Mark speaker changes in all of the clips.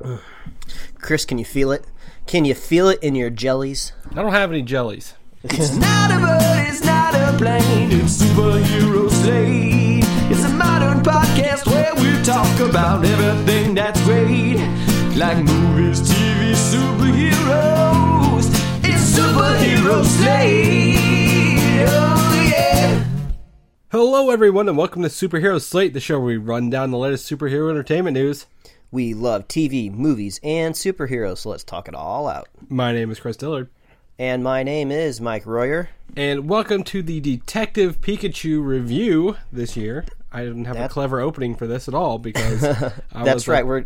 Speaker 1: Chris, can you feel it? Can you feel it in your jellies?
Speaker 2: I don't have any jellies.
Speaker 3: It's not a bird, it's not a plane, it's superhero slate. It's a modern podcast where we talk about everything that's great. Like movies, TV, superheroes. It's superhero slate. Oh yeah.
Speaker 2: Hello, everyone, and welcome to Superhero Slate, the show where we run down the latest superhero entertainment news.
Speaker 1: We love TV, movies, and superheroes, so let's talk it all out.
Speaker 2: My name is Chris Dillard,
Speaker 1: And my name is Mike Royer.
Speaker 2: and welcome to the Detective Pikachu review this year. I didn't have a clever opening for this at all because
Speaker 1: That's right.
Speaker 2: like-
Speaker 1: We're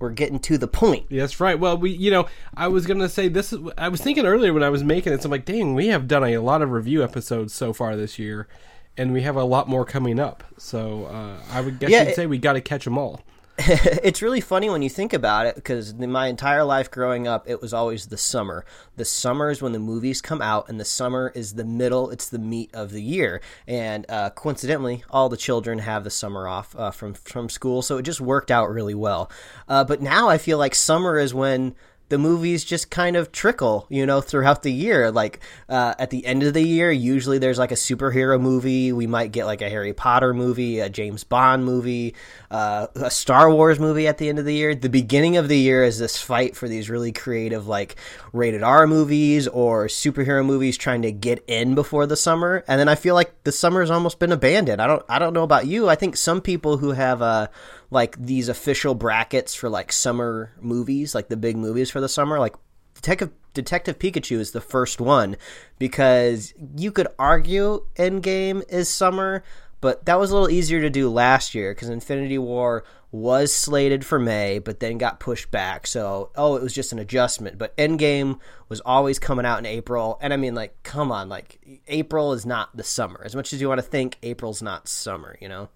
Speaker 1: we're getting to the point.
Speaker 2: That's right. Well, we, you know, I was gonna say this. Is, I was thinking earlier when I was making it. So I'm like, dang, we have done a lot of review episodes so far this year, and we have a lot more coming up. So uh, I would guess
Speaker 1: Yeah,
Speaker 2: you'd
Speaker 1: it-
Speaker 2: say we got to catch them all.
Speaker 1: it's really funny when you think about it because my entire life growing up it was always the summer. The summer is when the movies come out and the summer is the middle it's the meat of the year. And uh, coincidentally all the children have the summer off uh, from from school so it just worked out really well. Uh, but now i feel like summer is when the movies just kind of trickle, you know, throughout the year. Like uh, at the end of the year, usually there's like a superhero movie. We might get like a Harry Potter movie, a James Bond movie, uh, a Star Wars movie at the end of the year. The beginning of the year is this fight for these really creative, like rated R movies or superhero movies trying to get in before the summer. And then I feel like the summer's almost been abandoned. I don't, I don't know about you. I think some people who have uh, like these official brackets for like summer movies, like the big movies for the summer, like Detective Detective Pikachu is the first one because you could argue Endgame is summer, but that was a little easier to do last year because Infinity War was slated for May, but then got pushed back. So, oh, it was just an adjustment. But Endgame was always coming out in April, and I mean, like, come on, like April is not the summer. As much as you want to think April's not summer, you know.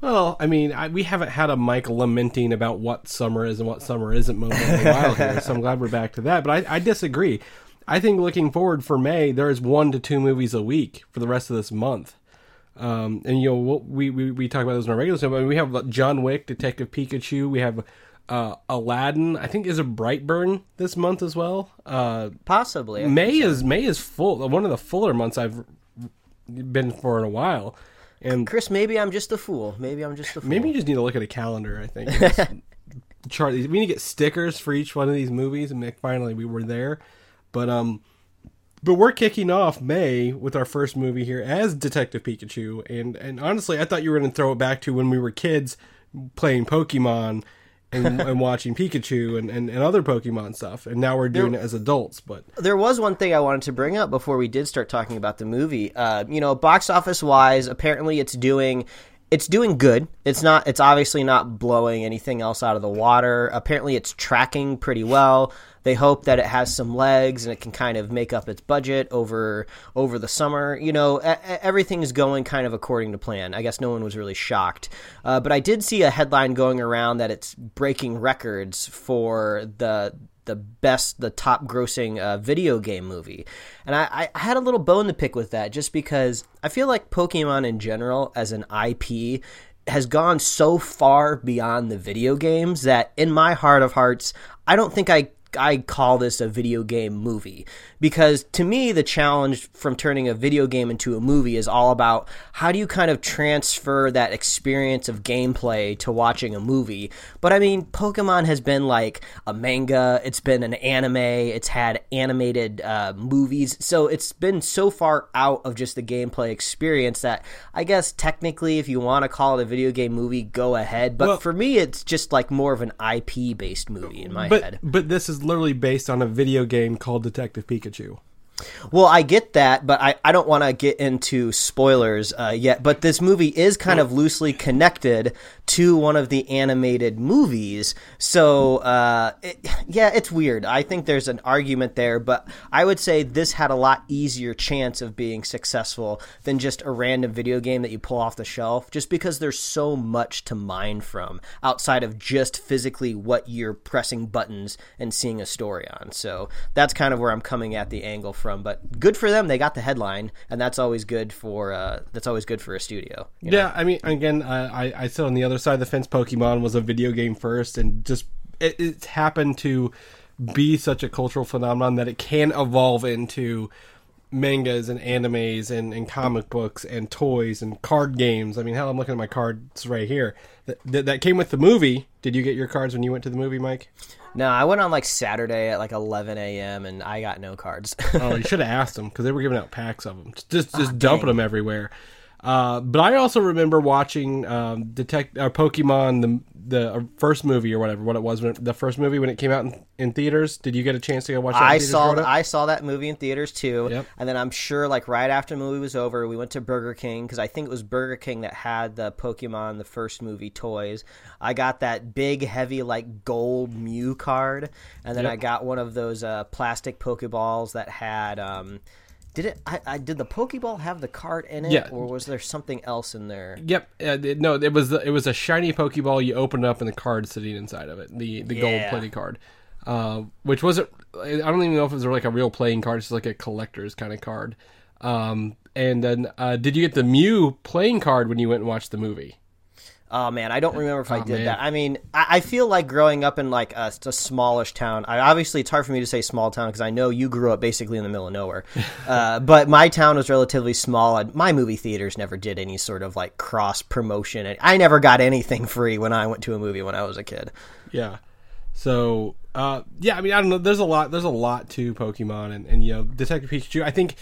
Speaker 2: Well, I mean, I, we haven't had a Mike lamenting about what summer is and what summer isn't moment in a while here, so I'm glad we're back to that. But I, I disagree. I think looking forward for May, there is one to two movies a week for the rest of this month. Um, and you know, we'll- we, we we talk about those in our regular show. But we have John Wick, Detective Pikachu. We have uh, Aladdin. I think is a Brightburn this month as well. Uh,
Speaker 1: Possibly.
Speaker 2: May is May is full. One of the fuller months I've been for in a while. And
Speaker 1: Chris, maybe I'm just a fool. Maybe I'm just a fool.
Speaker 2: Maybe you just need to look at a calendar. I think chart these. We need to get stickers for each one of these movies, and finally we were there. But um, but we're kicking off May with our first movie here as Detective Pikachu, and and honestly, I thought you were going to throw it back to when we were kids playing Pokemon. And, and watching Pikachu and, and, and other Pokemon stuff, and now we're doing it as adults. But
Speaker 1: there was one thing I wanted to bring up before we did start talking about the movie. Uh, you know, box office wise, apparently it's doing it's doing good. It's not it's obviously not blowing anything else out of the water. Apparently it's tracking pretty well. They hope that it has some legs and it can kind of make up its budget over over the summer. You know, everything is going kind of according to plan. I guess no one was really shocked. Uh, but I did see a headline going around that it's breaking records for the the best, the top grossing uh, video game movie. And I, I had a little bone to pick with that just because I feel like Pokemon in general, as an IP, has gone so far beyond the video games that in my heart of hearts, I don't think I. I call this a video game movie because to me the challenge from turning a video game into a movie is all about how do you kind of transfer that experience of gameplay to watching a movie. But I mean, Pokemon has been like a manga, it's been an anime, it's had animated uh, movies, so it's been so far out of just the gameplay experience that I guess technically, if you want to call it a video game movie, go ahead. But
Speaker 2: Well-
Speaker 1: for me, it's just like more of an IP based movie in my
Speaker 2: but
Speaker 1: head.
Speaker 2: but this is literally based on a video game called Detective Pikachu.
Speaker 1: Well, I get that, but I, I don't want to get into spoilers uh, yet. But this movie is kind of loosely connected to one of the animated movies. So, uh, it, yeah, it's weird. I think there's an argument there, but I would say this had a lot easier chance of being successful than just a random video game that you pull off the shelf, just because there's so much to mine from outside of just physically what you're pressing buttons and seeing a story on. So that's kind of where I'm coming at the angle from. But good for them, they got the headline, and that's always good for uh, that's always good for a studio. you know?
Speaker 2: Yeah, I mean, again, I, I I sit on the other side of the fence. Pokemon was a video game first, and just it, it's happened to be such a cultural phenomenon that it can evolve into mangas and animes and, and comic books and toys and card games. I mean, hell, I'm looking at my cards right here. That, that, that came with the movie. Did you get your cards when you went to the movie, Mike?
Speaker 1: No, I went on like Saturday at like 11 a.m. and I got no cards.
Speaker 2: Oh, you should have asked them because they were giving out packs of them, just just ah, dumping them everywhere. Uh, but I also remember watching um, Detect uh, Pokemon the the uh, first movie or whatever what it was when it- the first movie when it came out in, in theaters. Did you get a chance to go watch? That
Speaker 1: I saw? I saw that movie in theaters too,
Speaker 2: Yep.
Speaker 1: and then I'm sure like right after the movie was over, we went to Burger King because I think it was Burger King that had the Pokemon the first movie toys. I got that big heavy like gold Mew card, and then
Speaker 2: Yep.
Speaker 1: I got one of those uh, plastic Pokeballs that had. Um, did it? I, I did the Pokeball have the card in it,
Speaker 2: Yeah.
Speaker 1: or was there something else in there?
Speaker 2: Yep. Uh, it- no, it was the, it was a shiny Pokeball. You opened up and the card sitting inside of it, the the gold
Speaker 1: Yeah.
Speaker 2: plated card, uh, which wasn't. I don't even know if it was like a real playing card. It's just like a collector's kind of card. Um, and then, uh, did you get the Mew playing card when you went and watched the movie?
Speaker 1: Oh man, I don't remember if I
Speaker 2: Oh,
Speaker 1: did
Speaker 2: man.
Speaker 1: that. I mean, I, I feel like growing up in like a, a smallish town. I obviously it's hard for me to say small town because I know you grew up basically in the middle of nowhere. uh, but my town was relatively small. and My movie theaters never did any sort of like cross promotion. I never got anything free when I went to a movie when I was a kid.
Speaker 2: Yeah. So, uh, yeah, I mean, I don't know. There's a lot. There's a lot to Pokemon, and, and you know, Detective Pikachu. I think,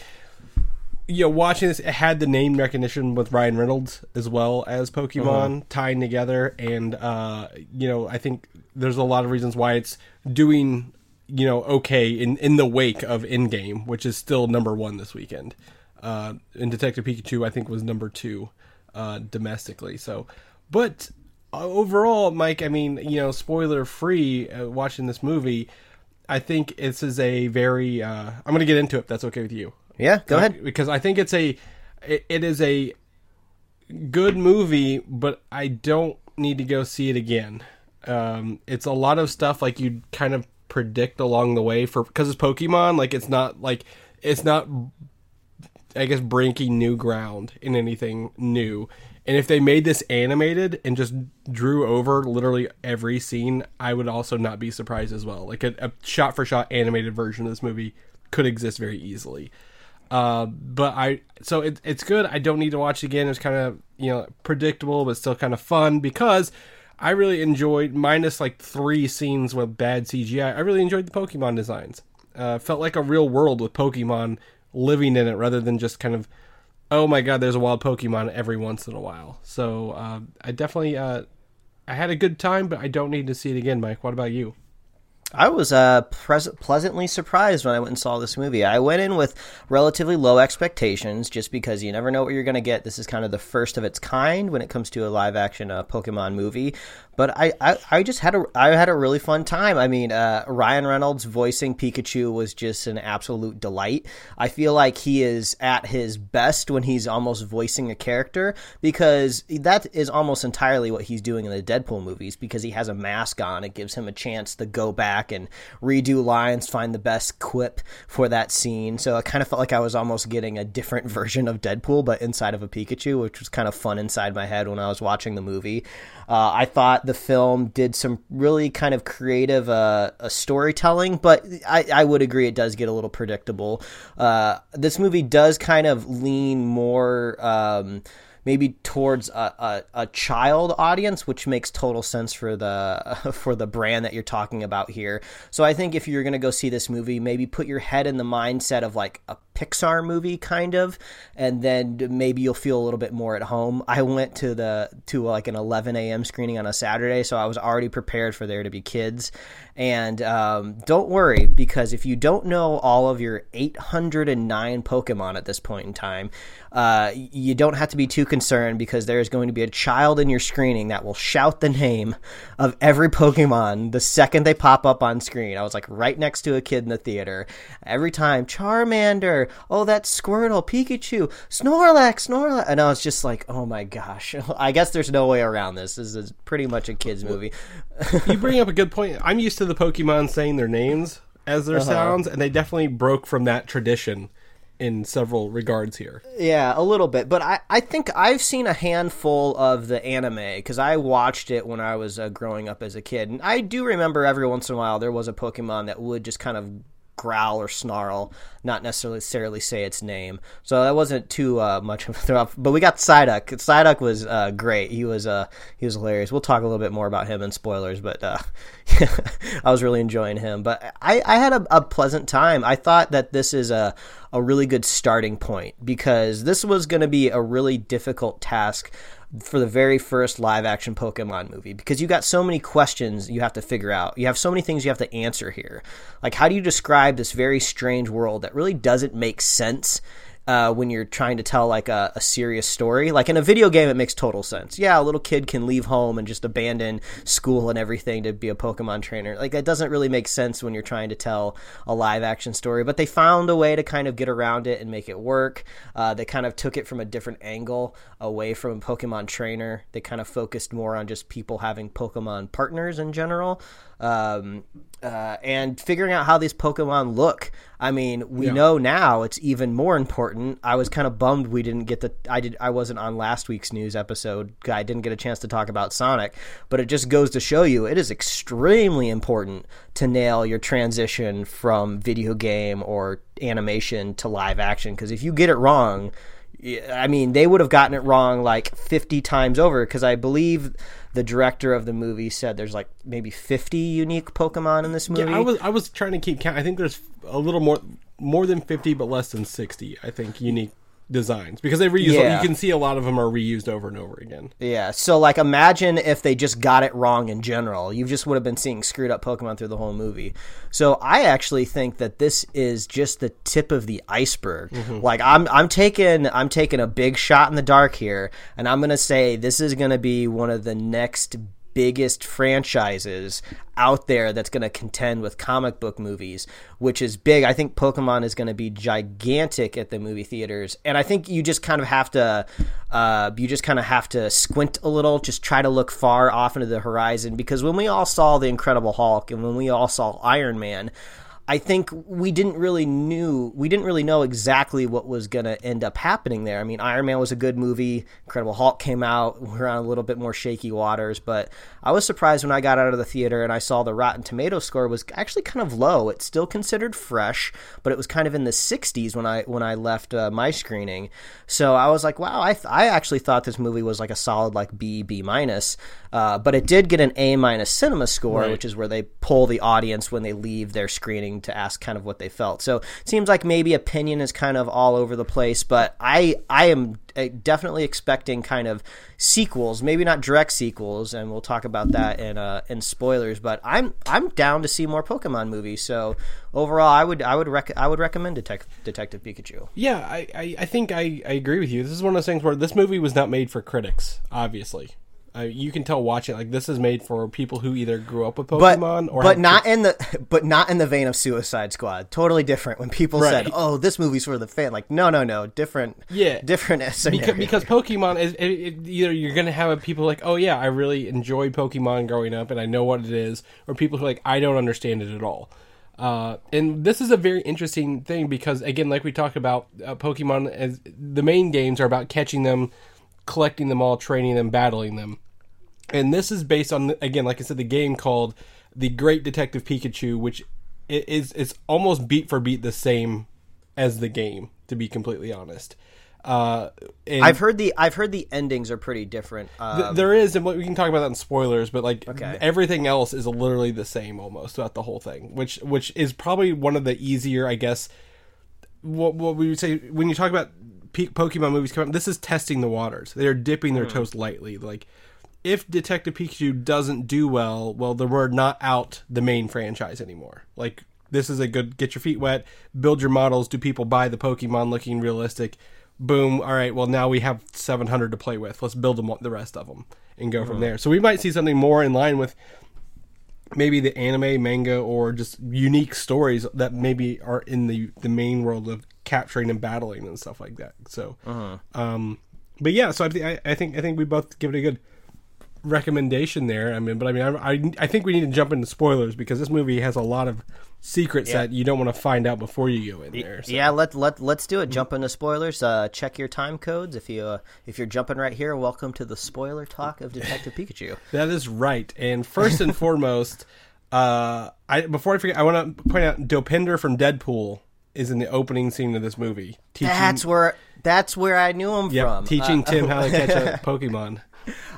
Speaker 2: you know, watching this, it had the name recognition with Ryan Reynolds as well as Pokemon tying together, and uh, you know, I think there's a lot of reasons why it's doing, you know, okay in in the wake of Endgame, which is still number one this weekend. Uh, and Detective Pikachu, I think, was number two uh, domestically. So, but uh, overall, Mike, I mean, you know, spoiler free, uh, watching this movie, I think this is a very. Uh, I'm going to get into it. If that's okay with you.
Speaker 1: Yeah, go ahead.
Speaker 2: Because I think it's a. It, it is a good movie, but I don't need to go see it again. Um, it's a lot of stuff like you kind of predict along the way for because it's Pokemon. Like it's not like it's not I guess breaking new ground in anything new. And if they made this animated and just drew over literally every scene, I would also not be surprised as well. Like a, a shot for shot animated version of this movie could exist very easily. Uh, but I so it, it's good. I don't need to watch it again. It's kind of you know predictable, but still kind of fun because I really enjoyed minus like three scenes with bad CGI. I really enjoyed the Pokemon designs. Uh, felt like a real world with Pokemon living in it rather than just kind of oh my god, there's a wild Pokemon every once in a while. So uh, I definitely uh, I had a good time, but I don't need to see it again. Mike, what about you?
Speaker 1: I was uh, pres- pleasantly surprised when I went and saw this movie. I went in with relatively low expectations just because you never know what you're going to get. This is kind of the first of its kind when it comes to a live action uh, Pokemon movie. But I, I, I just had a I had a really fun time. I mean, uh, Ryan Reynolds voicing Pikachu was just an absolute delight. I feel like he is at his best when he's almost voicing a character because that is almost entirely what he's doing in the Deadpool movies because he has a mask on. It gives him a chance to go back and redo lines, find the best quip for that scene. So I kind of felt like I was almost getting a different version of Deadpool, but inside of a Pikachu, which was kind of fun inside my head when I was watching the movie. Uh, I thought the film did some really kind of creative uh, uh, storytelling, but I, I would agree it does get a little predictable. Uh, this movie does kind of lean more. Um, maybe towards a, a, a child audience, which makes total sense for the for the brand that you're talking about here. So I think if you're gonna go see this movie, maybe put your head in the mindset of like a Pixar movie kind of, and then maybe you'll feel a little bit more at home. I went to the to like an 11 a.m. screening on a Saturday, so I was already prepared for there to be kids. And um, don't worry because if you don't know all of your 809 Pokemon at this point in time, uh, you don't have to be too concerned because there is going to be a child in your screening that will shout the name of every Pokemon the second they pop up on screen. I was like right next to a kid in the theater. Every time, Charmander, oh, that Squirtle, Pikachu, Snorlax, Snorlax. And I was just like, oh my gosh. I guess there's no way around this. This is pretty much a kid's movie.
Speaker 2: you bring up a good point. I'm used to the Pokemon saying their names as their sounds, and they definitely broke from that tradition in several regards here.
Speaker 1: Yeah, a little bit, but I, I think I've seen a handful of the anime because I watched it when I was uh, growing up as a kid, and I do remember every once in a while there was a Pokemon that would just kind of growl or snarl, not necessarily say its name. So that wasn't too uh, much of a throw off. But we got Psyduck. Psyduck was uh, great. He was uh, he was hilarious. We'll talk a little bit more about him in spoilers, but uh, I was really enjoying him. But I, I had a, a pleasant time. I thought that this is a a really good starting point because this was going to be a really difficult task for the very first live action Pokemon movie because you got so many questions you have to figure out. You have so many things you have to answer here. Like, how do you describe this very strange world that really doesn't make sense? Uh, when you're trying to tell like a, a, serious story. Like in a video game, it makes total sense. Yeah, a little kid can leave home and just abandon school and everything to be a Pokemon trainer. Like that doesn't really make sense when you're trying to tell a live action story. But they found a way to kind of get around it and make it work. Uh, they kind of took it from a different angle away from a Pokemon trainer. They kind of focused more on just people having Pokemon partners in general. Um, uh, and figuring out how these Pokemon look. I mean, we yeah. know now it's even more important. I was kind of bummed we didn't get the. I did. I wasn't on last week's news episode. I didn't get a chance to talk about Sonic, but it just goes to show you it is extremely important to nail your transition from video game or animation to live action. Because if you get it wrong, I mean, they would have gotten it wrong like 50 times over because I believe the director of the movie said there's like maybe 50 unique Pokemon in this movie.
Speaker 2: Yeah, I was I was trying to keep count. I think there's a little more more than 50 but less than 60, I think, unique designs because they reuse yeah. you can see a lot of them are reused over and over again.
Speaker 1: Yeah so like imagine if they just got it wrong in general. You just would have been seeing screwed up pokemon through the whole movie. So i actually think that this is just the tip of the iceberg. Mm-hmm. like i'm i'm taking i'm taking a big shot in the dark here and i'm going to say this is going to be one of the next biggest franchises out there that's going to contend with comic book movies, which is big. I think Pokemon is going to be gigantic at the movie theaters, and I think you just kind of have to, uh, you just kind of have to squint a little, just try to look far off into the horizon, because when we all saw the Incredible Hulk and when we all saw Iron Man. I think we didn't really knew we didn't really know exactly what was going to end up happening there. I mean, Iron Man was a good movie. Incredible Hulk came out. We are on a little bit more shaky waters, but I was surprised when I got out of the theater and I saw the Rotten Tomato score was actually kind of low. It's still considered fresh, but it was kind of in the 60s when I when I left uh, my screening. So I was like, wow, I th- I actually thought this movie was like a solid like B B minus. Uh, but it did get an A minus cinema score, right. which is where they pull the audience when they leave their screening to ask kind of what they felt. So it seems like maybe opinion is kind of all over the place, but I I am uh, definitely expecting kind of sequels, maybe not direct sequels, and we'll talk about that in uh, in spoilers. But I'm I'm down to see more Pokemon movies. So overall, I would I would rec- I would recommend Detec- Detective Pikachu.
Speaker 2: Yeah, I, I, I think I, I agree with you. This is one of those things where this movie was not made for critics, obviously. Uh, you can tell watching like this is made for people who either grew up with Pokemon
Speaker 1: but, or but not kids. in the but not in the vein of Suicide Squad. Totally different. When people right. said, "Oh, this movie's for the fan," like no, no, no, different.
Speaker 2: Yeah,
Speaker 1: different.
Speaker 2: Because, because Pokemon is it, it, either you're gonna have people like, "Oh yeah, I really enjoyed Pokemon growing up and I know what it is," or people who are like, "I don't understand it at all." Uh, and this is a very interesting thing because again, like we talked about, uh, Pokemon as the main games are about catching them, collecting them all, training them, battling them and this is based on again, like I said, the game called The Great Detective Pikachu, which is it's almost beat for beat the same as the game, to be completely honest. Uh,
Speaker 1: I've heard the I've heard the endings are pretty different.
Speaker 2: Um, th- there is, and we can talk about that in spoilers. But like okay. everything else is literally the same almost throughout the whole thing, which which is probably one of the easier, I guess. What what we would say when you talk about Pokemon movies coming, this is testing the waters. They are dipping their mm. toes lightly, like if Detective Pikachu doesn't do well, well, then we're not out the main franchise anymore. Like this is a good get your feet wet, build your models. Do people buy the Pokemon looking realistic? Boom. All right. Well, now we have 700 to play with. Let's build them the rest of them and go mm-hmm. from there. So we might see something more in line with maybe the anime, manga, or just unique stories that maybe are in the the main world of capturing and battling and stuff like that. So, uh-huh. um, but yeah. So I, th- I, I think I think we both give it a good recommendation there. I mean, but I mean, I, I, I think we need to jump into spoilers because this movie has a lot of secrets
Speaker 1: Yeah.
Speaker 2: that you don't want to find out before you go in there. so.
Speaker 1: Yeah, let let let's do it. Jump into spoilers. Uh, check your time codes if you uh, if you're jumping right here. Welcome to the spoiler talk of Detective Pikachu.
Speaker 2: That is right. And first and foremost, uh, I before I forget, I want to point out Dopinder from Deadpool is in the opening scene of this movie. Teaching,
Speaker 1: That's where that's where I knew him
Speaker 2: yep,
Speaker 1: from.
Speaker 2: teaching
Speaker 1: Uh,
Speaker 2: Tim how to catch a Pokemon.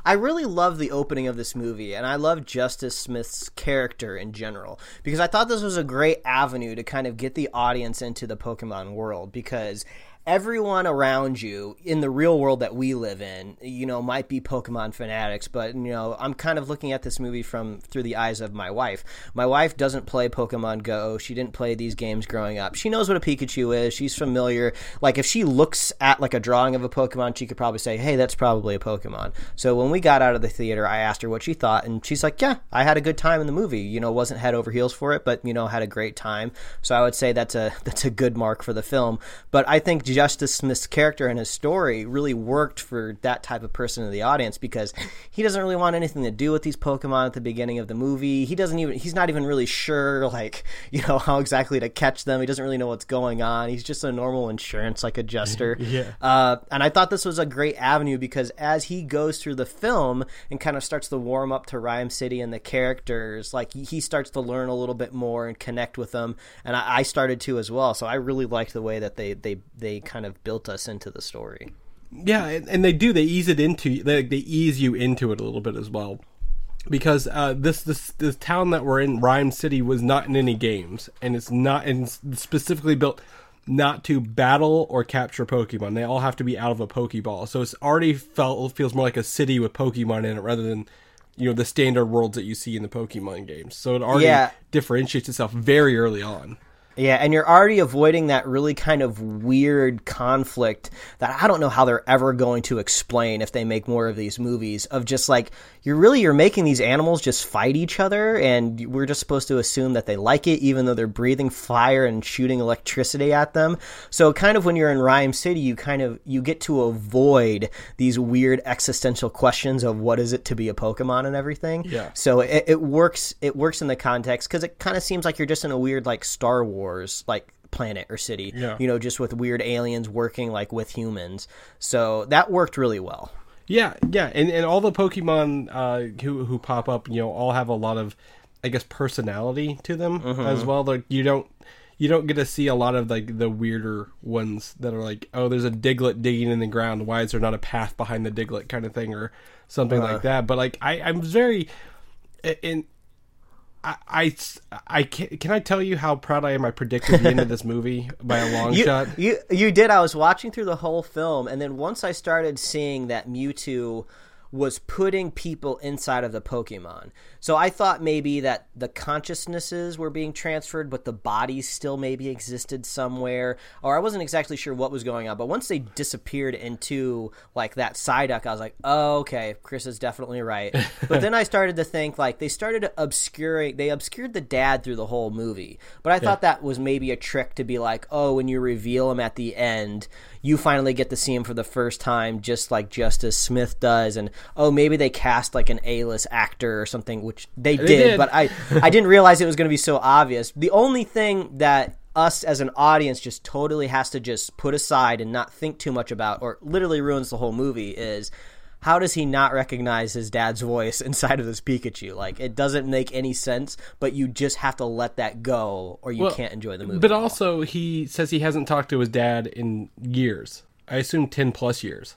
Speaker 1: I really love the opening of this movie, and I love Justice Smith's character in general because I thought this was a great avenue to kind of get the audience into the Pokemon world because everyone around you in the real world that we live in, you know, might be Pokemon fanatics, but you know, I'm kind of looking at this movie from through the eyes of my wife. My wife doesn't play Pokemon Go. She didn't play these games growing up. She knows what a Pikachu is. She's familiar. Like if she looks at like a drawing of a Pokemon, she could probably say, "Hey, that's probably a Pokemon." So when we got out of the theater, I asked her what she thought, and she's like, "Yeah, I had a good time in the movie. You know, wasn't head over heels for it, but you know, had a great time." So I would say that's a that's a good mark for the film. But I think Justice Smith's character and his story really worked for that type of person in the audience because he doesn't really want anything to do with these Pokemon at the beginning of the movie. He doesn't even he's not even really sure like you know how exactly to catch them. He doesn't really know what's going on. He's just a normal insurance like adjuster.
Speaker 2: Yeah.
Speaker 1: Uh, and I thought this was a great avenue because as he goes through the film and kind of starts to warm up to Rhyme City and the characters, like he- he starts to learn a little bit more and connect with them. And I, I started to as well. So I really liked the way that they they they kind of built us into the story.
Speaker 2: Yeah, and, and they do. They ease it into. They, they ease you into it a little bit as well, because uh, this this this town that we're in, Rhyme City, was not in any games, and it's not and specifically built not to battle or capture Pokemon. They all have to be out of a Pokeball. So it's already felt feels more like a city with Pokemon in it rather than you know the standard worlds that you see in the Pokemon games. So it already
Speaker 1: Yeah.
Speaker 2: differentiates itself very early on.
Speaker 1: Yeah, and you're already avoiding that really kind of weird conflict that I don't know how they're ever going to explain if they make more of these movies of just like you're really you're making these animals just fight each other and we're just supposed to assume that they like it even though they're breathing fire and shooting electricity at them. So kind of when you're in Rhyme City, you kind of you get to avoid these weird existential questions of what is it to be a Pokemon and everything.
Speaker 2: Yeah.
Speaker 1: So it, it works. It works in the context because it kind of seems like you're just in a weird like Star Wars like planet or city.
Speaker 2: Yeah.
Speaker 1: You know, just with weird aliens working like with humans. So that worked really well.
Speaker 2: Yeah, yeah, and, and all the Pokemon uh, who who pop up, you know, all have a lot of, I guess, personality to them as well. Like you don't you don't get to see a lot of like the weirder ones that are like, oh, there's a Diglett digging in the ground. Why is there not a path behind the Diglett kind of thing or something like that? But like I I'm very in. I, I, I can, can I tell you how proud I am I predicted the end of this movie by a long
Speaker 1: You,
Speaker 2: shot?
Speaker 1: you you did. I was watching through the whole film, and then once I started seeing that Mewtwo was putting people inside of the Pokemon. So I thought maybe that the consciousnesses were being transferred, but the bodies still maybe existed somewhere. Or I wasn't exactly sure what was going on. But once they disappeared into like that Psyduck, I was like, oh, okay, Chris is definitely right. but then I started to think like they started obscuring, they obscured the dad through the whole movie. But I thought that was maybe a trick to be like, oh, when you reveal him at the end, you finally get to see him for the first time, just like Justice Smith does, and oh, maybe they cast like an A-list actor or something, which they did,
Speaker 2: did.
Speaker 1: but I I didn't realize it was going to be so obvious. The only thing that us as an audience just totally has to just put aside and not think too much about, or literally ruins the whole movie, is how does he not recognize his dad's voice inside of this Pikachu? Like it doesn't make any sense, but you just have to let that go, or you
Speaker 2: Well,
Speaker 1: can't enjoy the movie.
Speaker 2: But also, he says he hasn't talked to his dad in years. I assume ten plus years.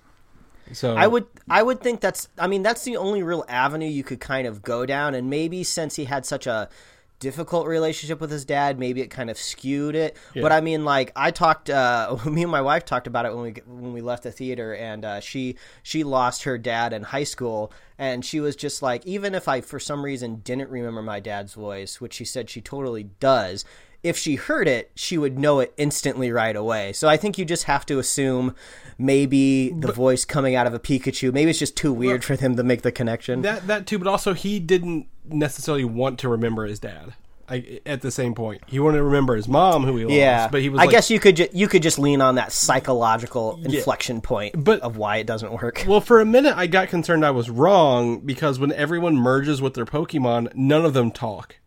Speaker 2: So
Speaker 1: I would I would think that's I mean that's the only real avenue you could kind of go down and maybe since he had such a difficult relationship with his dad. Maybe it kind of skewed it. But I mean like I talked uh me and my wife talked about it when we when we left the theater and uh, she she lost her dad in high school and she was just like even if I for some reason didn't remember my dad's voice which she said she totally does if she heard it, she would know it instantly right away. So I think you just have to assume maybe the voice coming out of a Pikachu, maybe it's just too weird for them to make the connection.
Speaker 2: that that too, but also he didn't necessarily want to remember his dad. like at the same point. He wanted to remember his mom, who he lost.
Speaker 1: Yeah,
Speaker 2: but he was.
Speaker 1: I
Speaker 2: like-
Speaker 1: guess you could ju- you could just lean on that psychological inflection point
Speaker 2: But-
Speaker 1: of why it doesn't work.
Speaker 2: Well, for a minute, I got concerned I was wrong because when everyone merges with their Pokemon, none of them talk,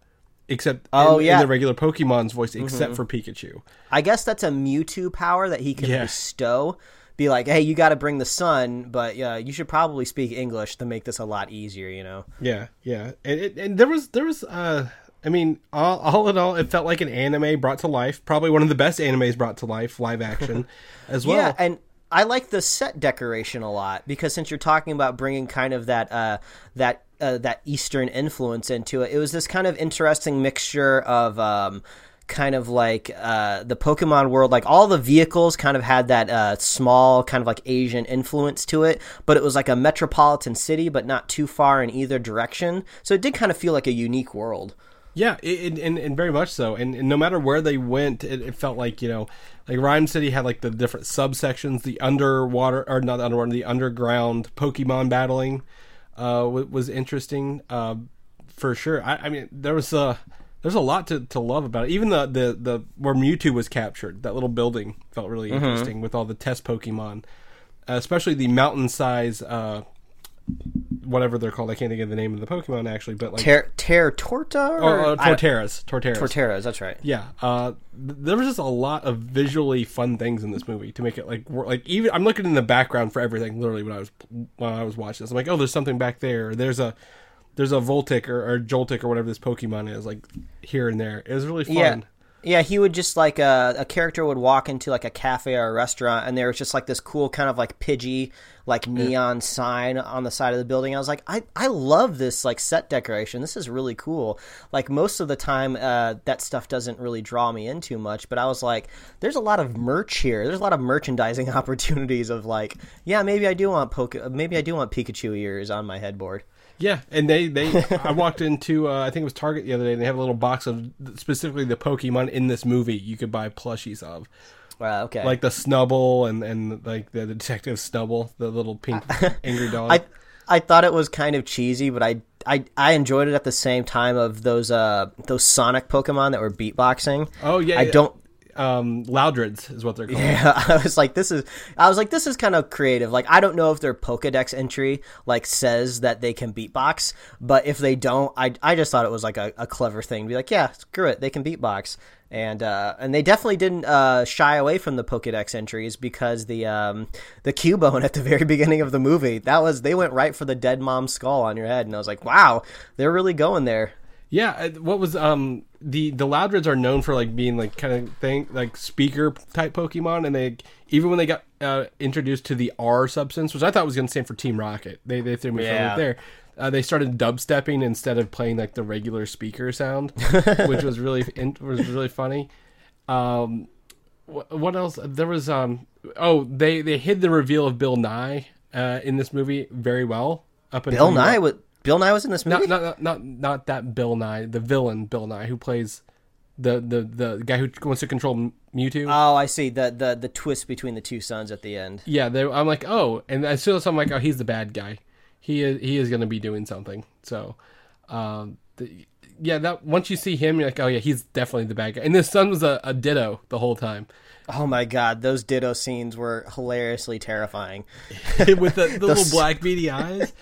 Speaker 2: except
Speaker 1: Oh,
Speaker 2: in,
Speaker 1: yeah.
Speaker 2: in the regular Pokemon's voice, except for Pikachu.
Speaker 1: I guess that's a Mewtwo power that he can
Speaker 2: Yeah.
Speaker 1: bestow. Be like, hey, you got to bring the son, but uh, you should probably speak English to make this a lot easier. You know?
Speaker 2: Yeah, yeah, and, it, and there was there was uh, I mean, all, all in all, it felt like an anime brought to life. Probably one of the best animes brought to life, live action, as well.
Speaker 1: Yeah, and I like the set decoration a lot because since you're talking about bringing kind of that uh, that uh, that Eastern influence into it, it was this kind of interesting mixture of. Um, kind of like uh, the Pokemon world, like all the vehicles kind of had that uh, small kind of like Asian influence to it, but it was like a metropolitan city, but not too far in either direction. So it did kind of feel like a unique world.
Speaker 2: Yeah, it, it- and, and very much so. And, and no matter where they went, it, it felt like you know, like Rhyme City had like the different subsections, the underwater or not the underwater, the underground Pokemon battling uh, was, interesting uh, for sure. I, I mean, there was a there's a lot to, to love about it. Even the, the the where Mewtwo was captured, that little building felt really interesting with all the test Pokemon, uh, especially the mountain size. Uh, whatever they're called, I can't think of the name of the Pokemon actually, but like
Speaker 1: Ter Ter Torta
Speaker 2: Oh,
Speaker 1: or
Speaker 2: uh,
Speaker 1: Torteras,
Speaker 2: Torterras. Torterras.
Speaker 1: Torteras, that's right.
Speaker 2: Yeah, uh, there was just a lot of visually fun things in this movie to make it like wor- like even I'm looking in the background for everything. Literally, when I was when I was watching this, I'm like, oh, there's something back there. There's a there's a Voltic or, or Joltik or whatever this Pokemon is, like here and there. It was really fun.
Speaker 1: Yeah. Yeah, he would just like uh, a character would walk into like a cafe or a restaurant, and there was just like this cool kind of like Pidgey, like neon sign on the side of the building. I was like, I, I love this like set decoration. This is really cool. Like most of the time, uh, that stuff doesn't really draw me in too much. But I was like, there's a lot of merch here. There's a lot of merchandising opportunities of like, yeah, maybe I do want Poke, maybe I do want Pikachu ears on my headboard.
Speaker 2: Yeah, and they they I walked into uh, I think it was Target the other day. and They have a little box of specifically the Pokemon in this movie you could buy plushies of.
Speaker 1: Uh, okay,
Speaker 2: Like the Snubbull and, and like the detective Snubbull, the little pink angry dog.
Speaker 1: I I thought it was kind of cheesy, but I I, I enjoyed it at the same time of those uh those Sonic Pokemon that were beatboxing.
Speaker 2: oh yeah,
Speaker 1: I
Speaker 2: yeah.
Speaker 1: don't.
Speaker 2: um Loudreds is what they're called.
Speaker 1: Yeah, I was like, this is. I was like, this is kind of creative. Like, I don't know if their Pokedex entry like says that they can beatbox, but if they don't, I I just thought it was like a, a clever thing to be like, yeah, screw it, they can beatbox. And uh, and they definitely didn't uh, shy away from the Pokedex entries because the um, the Cubone at the very beginning of the movie that was they went right for the dead mom skull on your head, and I was like, wow, they're really going there.
Speaker 2: Yeah, uh, what was um the the Loudreds are known for like being like kind of thing like speaker type Pokemon, and they even when they got uh, introduced to the R substance, which I thought was going to stand for Team Rocket, they they threw me
Speaker 1: Yeah.
Speaker 2: loop there. Uh, they started dubstepping instead of playing like the regular speaker sound, which was really in, was really funny. Um, what, what else? There was um oh they they hid the reveal of Bill Nighy uh, in this movie very well. Up until
Speaker 1: Bill Nye was Bill Nye was in this movie.
Speaker 2: not, not not not that Bill Nye, the villain Bill Nighy, who plays the the the guy who wants to control Mewtwo.
Speaker 1: Oh, I see the the the twist between the two sons at the end.
Speaker 2: yeah, they, I'm like, oh, and as soon as I'm like, oh, he's the bad guy. He is he is going to be doing something. So, um, the, yeah, that once you see him, you're like, oh yeah, he's definitely the bad guy. And this son was a, a ditto the whole time
Speaker 1: Oh my god, those Ditto scenes were hilariously terrifying.
Speaker 2: with the, the little black beady eyes.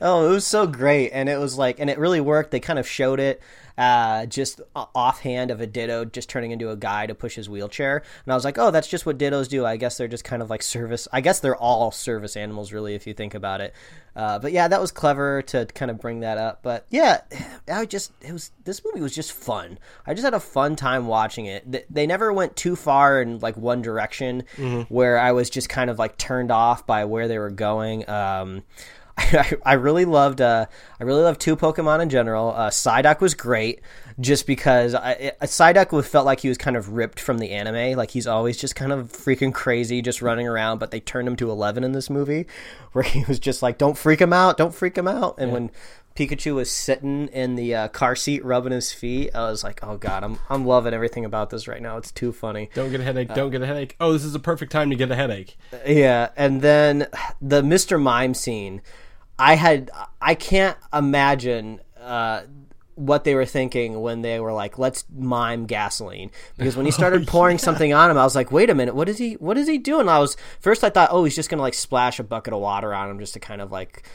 Speaker 1: Oh, it was so great, and it was like, and it really worked. They kind of showed it uh, just offhand of a Ditto just turning into a guy to push his wheelchair, and I was like, oh, that's just what Dittos do. I guess they're just kind of like service. I guess they're all service animals, really, if you think about it. Uh, but yeah, that was clever to kind of bring that up. But yeah, I just it was this movie was just fun. I just had a fun time watching it. They never went too far in like one direction where I was just kind of like turned off by where they were going. Um, I, I really loved uh, I really loved two Pokemon in general. Uh, Psyduck was great just because I, it, Psyduck felt like he was kind of ripped from the anime. Like he's always just kind of freaking crazy, just running around. But they turned him to eleven in this movie, where he was just like, "Don't freak him out, don't freak him out." And when Pikachu was sitting in the uh, car seat rubbing his feet, I was like, "Oh God, I'm I'm loving everything about this right now. It's too funny."
Speaker 2: Don't get a headache. Don't get a headache. Oh, this is a perfect time to get a headache.
Speaker 1: Yeah, and then the Mr. Mime scene, I had I can't imagine uh, what they were thinking when they were like, "Let's mime gasoline." Because when he started pouring something on him, I was like, "Wait a minute, what is he? What is he doing?" I was first I thought, "Oh, he's just gonna like splash a bucket of water on him just to kind of like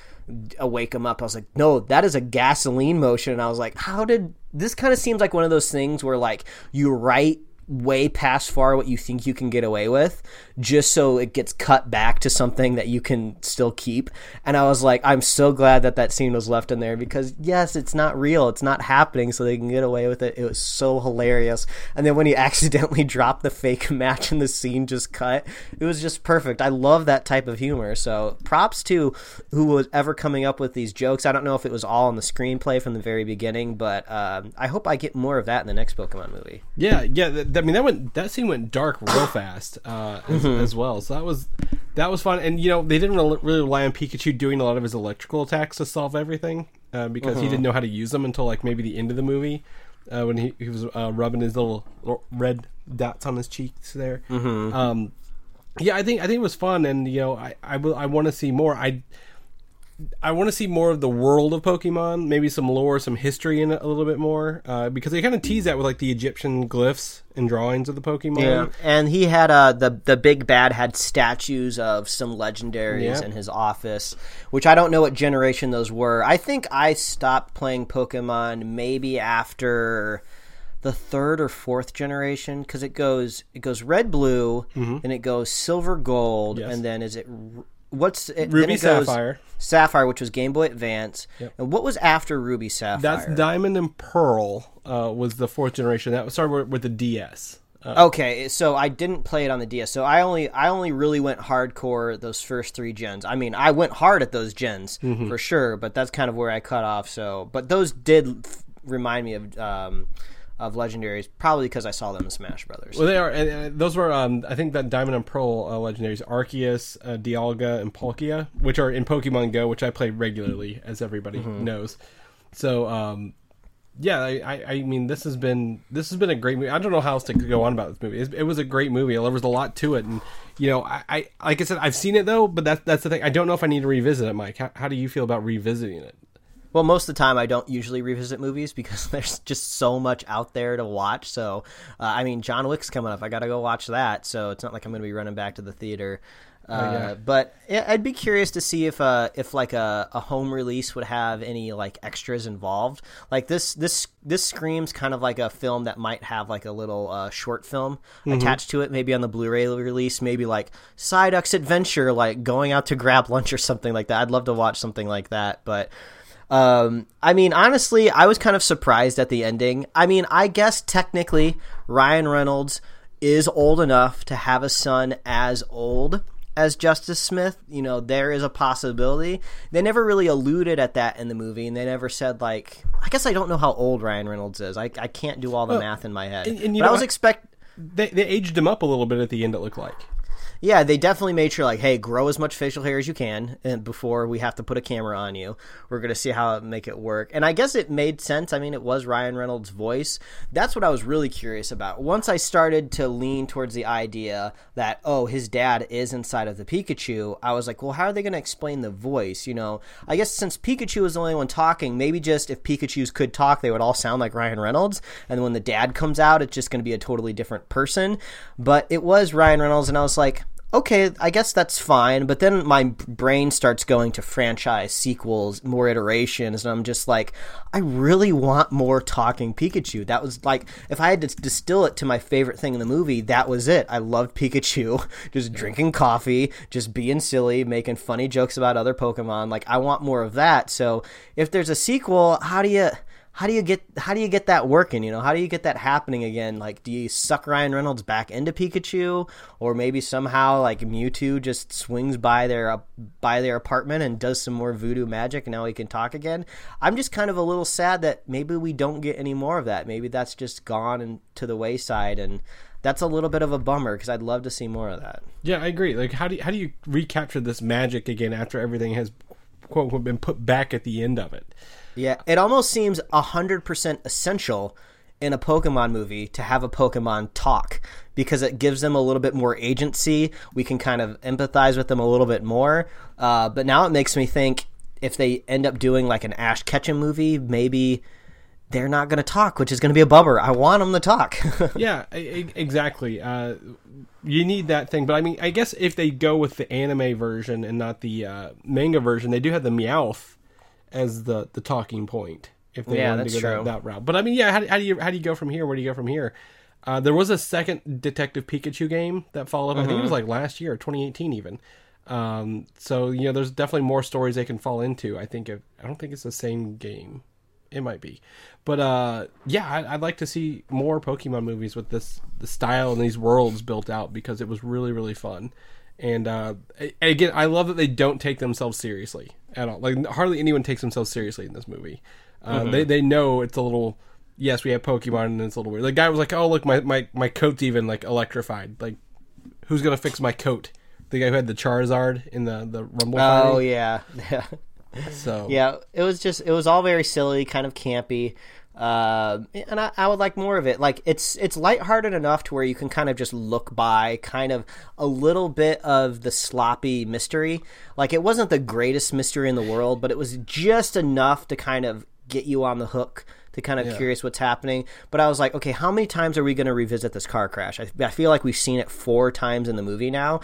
Speaker 1: wake him up." I was like, "No, that is a gasoline motion." And I was like, "How did this?" Kind of seems like one of those things where like you write way past far what you think you can get away with just so it gets cut back to something that you can still keep. And i was like i'm so glad that that scene was left in there because yes it's not real. It's not happening so they can get away with it. It was so hilarious. And then when he accidentally dropped the fake match and the scene just cut it was just perfect. I love that type of humor. So props to who was ever coming up with these jokes. I don't know if it was all in the screenplay from the very beginning but um, i hope i get more of that in the next pokemon movie.
Speaker 2: Yeah, yeah. I mean, that went that scene went dark real fast uh, as, as well. So that was that was fun. And you know, they didn't really, rely on Pikachu doing a lot of his electrical attacks to solve everything uh, because he didn't know how to use them until like maybe the end of the movie uh, when he, he was uh, rubbing his little, red dots on his cheeks there. Um, yeah, I think I think it was fun, and you know, I I, will- I want to see more. I I want to see more of the world of Pokemon, maybe some lore, some history in it a little bit more, uh, because they kind of tease that with like the Egyptian glyphs and drawings of the Pokemon.
Speaker 1: Yeah, and he had uh the the big bad had statues of some legendaries
Speaker 2: Yeah.
Speaker 1: in his office, which I don't know what generation those were. I think I stopped playing Pokemon maybe after the third or fourth generation because it goes it goes red blue and it goes silver gold
Speaker 2: Mm-hmm. Yes.
Speaker 1: and then is it what's it,
Speaker 2: Ruby
Speaker 1: it
Speaker 2: Sapphire.
Speaker 1: Sapphire which was Game Boy Advance
Speaker 2: Yep.
Speaker 1: and what was after Ruby Sapphire
Speaker 2: That's Diamond and Pearl uh, was the fourth generation. That was started with, with the DS. Uh,
Speaker 1: Okay, so I didn't play it on the DS. So I only I only really went hardcore those first three gens. I mean, I went hard at those gens
Speaker 2: Mm-hmm.
Speaker 1: for sure, but that's kind of where I cut off. So, but those did f- remind me of um, of legendaries, probably because I saw them in Smash Brothers.
Speaker 2: well, they are. And, uh, those were, um, I think, that Diamond and Pearl uh, legendaries: Arceus, uh, Dialga, and Palkia, which are in Pokemon Go, which I play regularly, as everybody
Speaker 1: Mm-hmm.
Speaker 2: knows. So, um, yeah, I, I, I mean, this has been this has been a great movie. I don't know how else to go on about this movie. It, it was a great movie. There was a lot to it, and you know, I, I like I said, I've seen it though, but that's that's the thing. I don't know if I need to revisit it, Mike. How, how do you feel about revisiting it?
Speaker 1: Well, most of the time I don't usually revisit movies because there's just so much out there to watch. So, uh, I mean, John Wick's coming up. I got to go watch that. So it's not like I'm going to be running back to the theater. Uh,
Speaker 2: yeah.
Speaker 1: But yeah, I'd be curious to see if uh, if like a, a home release would have any like extras involved. Like this this this screams kind of like a film that might have like a little uh, short film attached to it, maybe on the Blu-ray release, maybe like Psyduck's adventure, like going out to grab lunch or something like that. I'd love to watch something like that, but. Um, I mean, honestly, I was kind of surprised at the ending. I mean, I guess technically Ryan Reynolds is old enough to have a son as old as Justice Smith. You know, there is a possibility. They never really alluded at that in the movie, and they never said like. I guess I don't know how old Ryan Reynolds is. I, I can't do all the math in my head.
Speaker 2: and- and you
Speaker 1: but
Speaker 2: know
Speaker 1: I was expect.
Speaker 2: They they aged him up a little bit at the end. It looked like.
Speaker 1: Yeah, they definitely made sure, like, hey, grow as much facial hair as you can, and before we have to put a camera on you, we're gonna see how make it work. And I guess it made sense. I mean, it was Ryan Reynolds' voice. That's what I was really curious about. Once I started to lean towards the idea that oh, his dad is inside of the Pikachu, I was like, well, how are they gonna explain the voice? You know, I guess since Pikachu is the only one talking, maybe just if Pikachu's could talk, they would all sound like Ryan Reynolds, and when the dad comes out, it's just gonna be a totally different person. But it was Ryan Reynolds, and I was like okay, I guess that's fine. But then my brain starts going to franchise sequels, more iterations, and I'm just like, I really want more talking Pikachu. That was like, if I had to distill it to my favorite thing in the movie, that was it. I loved Pikachu, just drinking coffee, just being silly, making funny jokes about other Pokemon. Like, I want more of that. So if there's a sequel, how do you how do you get how do you get that working you know? How do you get that happening again? Like do you suck ryan reynolds back into pikachu? Or maybe somehow like mewtwo just swings by their by their apartment and does some more voodoo magic and now he can talk again? I'm just kind of a little sad that maybe we don't get any more of that. Maybe that's just gone and to the wayside and that's a little bit of a bummer because i'd love to see more of that.
Speaker 2: Yeah, I agree. Like, how do you, how do you recapture this magic again after everything has quote been put back at the end of it?
Speaker 1: Yeah, it almost seems 100% essential in a Pokemon movie to have a Pokemon talk because it gives them a little bit more agency. We can kind of empathize with them a little bit more. Uh, but now it makes me think if they end up doing like an Ash Ketchum movie, maybe they're not going to talk, which is going to be a bummer. I want them to talk.
Speaker 2: yeah, exactly. Uh, you need that thing, but I mean, I guess if they go with the anime version and not the uh, manga version, they do have the Meowth as the the talking point. If they
Speaker 1: Yeah,
Speaker 2: wanted to go that, that route, but I mean, yeah, how, how do you how do you go from here? Where do you go from here? Uh, there was a second Detective Pikachu game that followed. I think it was like last year, 2018, even. Um, so you know, there's definitely more stories they can fall into. I think if, I don't think it's the same game. It might be, but uh, yeah, I, I'd like to see more Pokemon movies with this the style and these worlds built out because it was really really fun. And uh, again, I love that they don't take themselves seriously at all. Like hardly anyone takes themselves seriously in this movie. Uh, They they know it's a little. Yes, we have Pokemon, and it's a little weird. The guy was like, "Oh, look, my my my coat's even like electrified. Like, who's gonna fix my coat?" The guy who had the Charizard in the the Rumble.
Speaker 1: oh
Speaker 2: fighting.
Speaker 1: yeah, yeah.
Speaker 2: so
Speaker 1: Yeah, it was just it was all very silly, kind of campy. Uh, and I, I would like more of it. Like it's it's lighthearted enough to where you can kind of just look by kind of a little bit of the sloppy mystery. Like it wasn't the greatest mystery in the world, but it was just enough to kind of get you on the hook to kind of curious what's happening. But I was like, okay, how many times are we going to revisit this car crash? I, I feel like we've seen it four times in the movie now.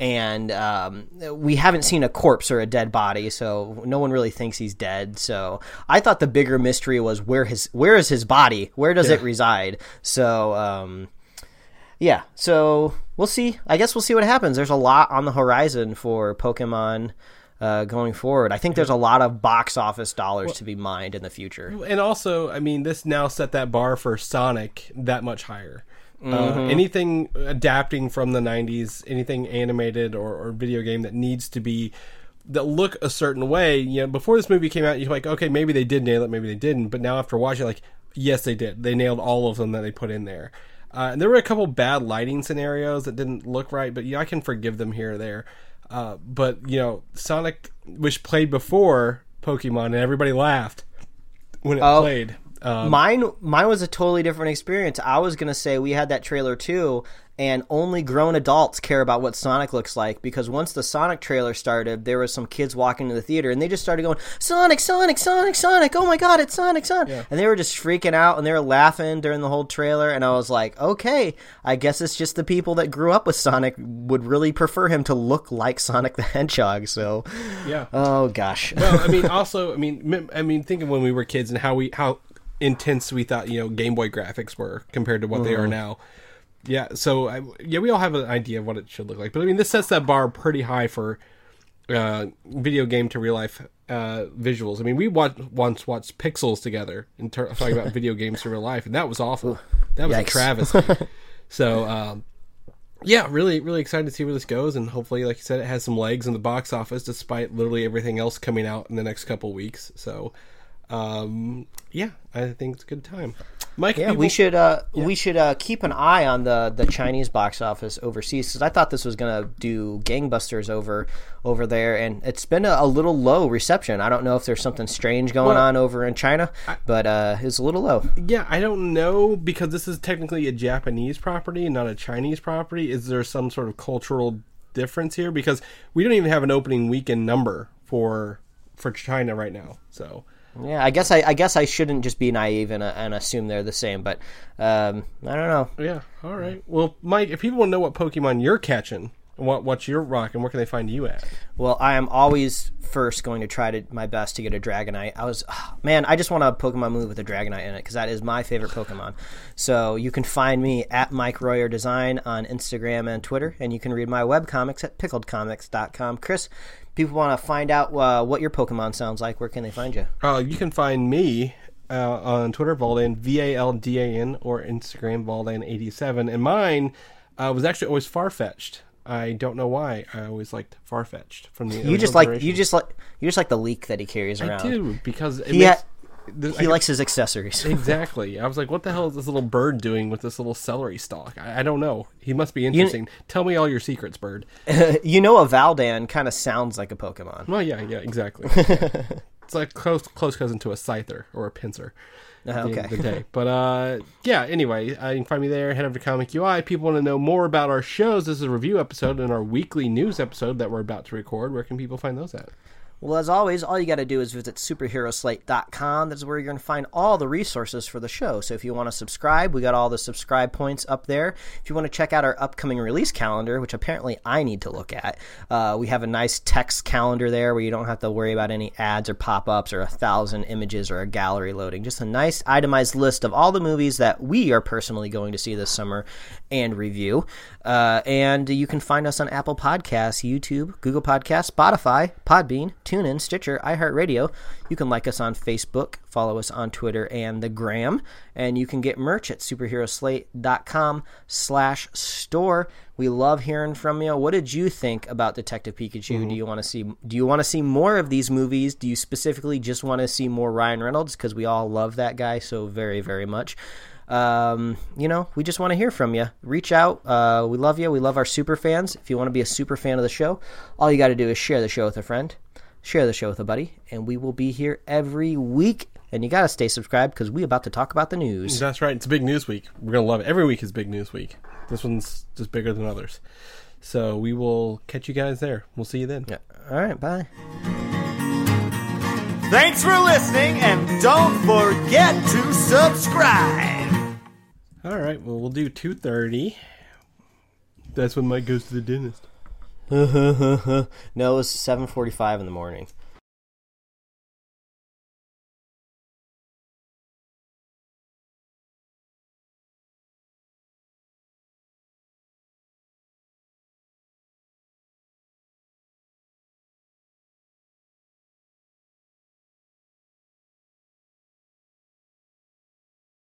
Speaker 1: And um, we haven't seen a corpse or a dead body, so no one really thinks he's dead. So I thought the bigger mystery was where his where is his body? Where does it reside? So um, yeah, so we'll see. I guess we'll see what happens. There's a lot on the horizon for Pokemon uh, going forward. I think there's a lot of box office dollars to be mined in the future.
Speaker 2: and also, I mean, this now set that bar for Sonic that much higher. Uh,
Speaker 1: Mm-hmm.
Speaker 2: anything adapting from the '90s, anything animated or, or video game that needs to be that look a certain way. You know, before this movie came out, you're like, okay, maybe they did nail it, maybe they didn't. But now after watching, like, yes, they did. They nailed all of them that they put in there. Uh, and there were a couple bad lighting scenarios that didn't look right, but yeah, I can forgive them here or there. Uh, but you know, Sonic, which played before Pokemon, and everybody laughed when it
Speaker 1: Oh.
Speaker 2: played. Um,
Speaker 1: mine mine was a totally different experience. I was gonna say we had that trailer too, and only grown adults care about what Sonic looks like because once the Sonic trailer started, there was some kids walking to the theater and they just started going Sonic, Sonic, Sonic, Sonic. Oh my God, it's Sonic, Sonic, and they were just freaking out and they were laughing during the whole trailer. And I was like, okay, I guess it's just the people that grew up with Sonic would really prefer him to look like Sonic the Hedgehog. So,
Speaker 2: yeah.
Speaker 1: oh gosh,
Speaker 2: well, I mean, also, I mean, I mean, thinking when we were kids and how we how intense we thought you know Game Boy graphics were compared to what they are now. Yeah, so I, yeah, we all have an idea of what it should look like, but I mean, this sets that bar pretty high for uh, video game to real life uh, visuals. I mean, we watched, once watched Pixels together and ter- talking about video games to real life, and that was awful. That was a travesty. so. Um, yeah, really, really excited to see where this goes, and hopefully, like you said, it has some legs in the box office, despite literally everything else coming out in the next couple weeks. So, um, yeah, I think it's a good time. Mike,
Speaker 1: Yeah,
Speaker 2: people-
Speaker 1: we should uh, we should uh, keep an eye on the the Chinese box office overseas because I thought this was gonna do gangbusters over over there, and it's been a, a little low reception. I don't know if there's something strange going
Speaker 2: Well,
Speaker 1: on over in China, but uh, it's a little low.
Speaker 2: Yeah, I don't know because this is technically a Japanese property and not a Chinese property. Is there some sort of cultural difference here? Because we don't even have an opening weekend number for for China right now. So
Speaker 1: Yeah, I guess I, I guess I shouldn't just be naive and, uh, and assume they're the same, but um, I don't know.
Speaker 2: yeah, all right. Well, Mike, if people want to know what Pokemon you're catching, what what you're rocking, where can they find you at?
Speaker 1: Well, I am always first going to try to my best to get a Dragonite. I was, man, I just want a Pokemon move with a Dragonite in it because that is my favorite Pokemon. So you can find me at Mike Royer Design on Instagram and Twitter, and you can read my webcomics at pickledcomics.com. Chris, people want to find out uh, what your Pokemon sounds like. Where can they find you?
Speaker 2: Uh, you can find me uh, on Twitter, Valdan, V A L D A N, or Instagram, Valdan87. And mine uh, was actually always Farfetch'd. I don't know why. I always liked Farfetch'd from the.
Speaker 1: You just like
Speaker 2: generation.
Speaker 1: you just like you just like the leek that he carries around.
Speaker 2: I do because it
Speaker 1: He
Speaker 2: makes.
Speaker 1: ha- He
Speaker 2: I-
Speaker 1: likes his accessories.
Speaker 2: exactly. I was like, "What the hell is this little bird doing with this little celery stalk?" I, I don't know. He must be interesting. Tell me all your secrets, bird.
Speaker 1: you know, a Valdan kind of sounds like a Pokemon.
Speaker 2: Well, yeah, yeah, exactly. it's like close close cousin to a scyther or a Pinsir. The
Speaker 1: Okay.
Speaker 2: the day. But uh, yeah. Anyway, uh, you can find me there. Head over to Comic UI. People want to know more about our shows. This is a review episode and our weekly news episode that we're about to record. Where can people find those at?
Speaker 1: Well, as always, all you got to do is visit superheroslate.com. That's where you're going to find all the resources for the show. So if you want to subscribe, we got all the subscribe points up there. If you want to check out our upcoming release calendar, which apparently I need to look at, uh, we have a nice text calendar there where you don't have to worry about any ads or pop ups or a thousand images or a gallery loading. Just a nice itemized list of all the movies that we are personally going to see this summer and review. Uh, and you can find us on Apple Podcasts, YouTube, Google Podcasts, Spotify, Podbean, TuneIn, Stitcher, iHeartRadio. You can like us on Facebook, follow us on Twitter and the Gram, and you can get merch at superheroslate.com slash store. We love hearing from you. What did you think about Detective Pikachu? Do you want to see do you want to see more of these movies? Do you specifically just want to see more Ryan Reynolds because we all love that guy so very very much? Um, you know, we just want to hear from you. Reach out. Uh, we love you. We love our super fans. If you want to be a super fan of the show, all you got to do is share the show with a friend, share the show with a buddy, and we will be here every week. And you got to stay subscribed because we about to talk about the news.
Speaker 2: That's right. It's a big news week. We're gonna love it. Every week is big news week. This one's just bigger than others. So we will catch you guys there. We'll see you then.
Speaker 1: Yeah. All right. Bye.
Speaker 4: Thanks for listening, and don't forget to subscribe.
Speaker 2: All right. Well, we'll do two thirty. That's when Mike goes to the dentist.
Speaker 1: no, it was seven forty-five in the morning.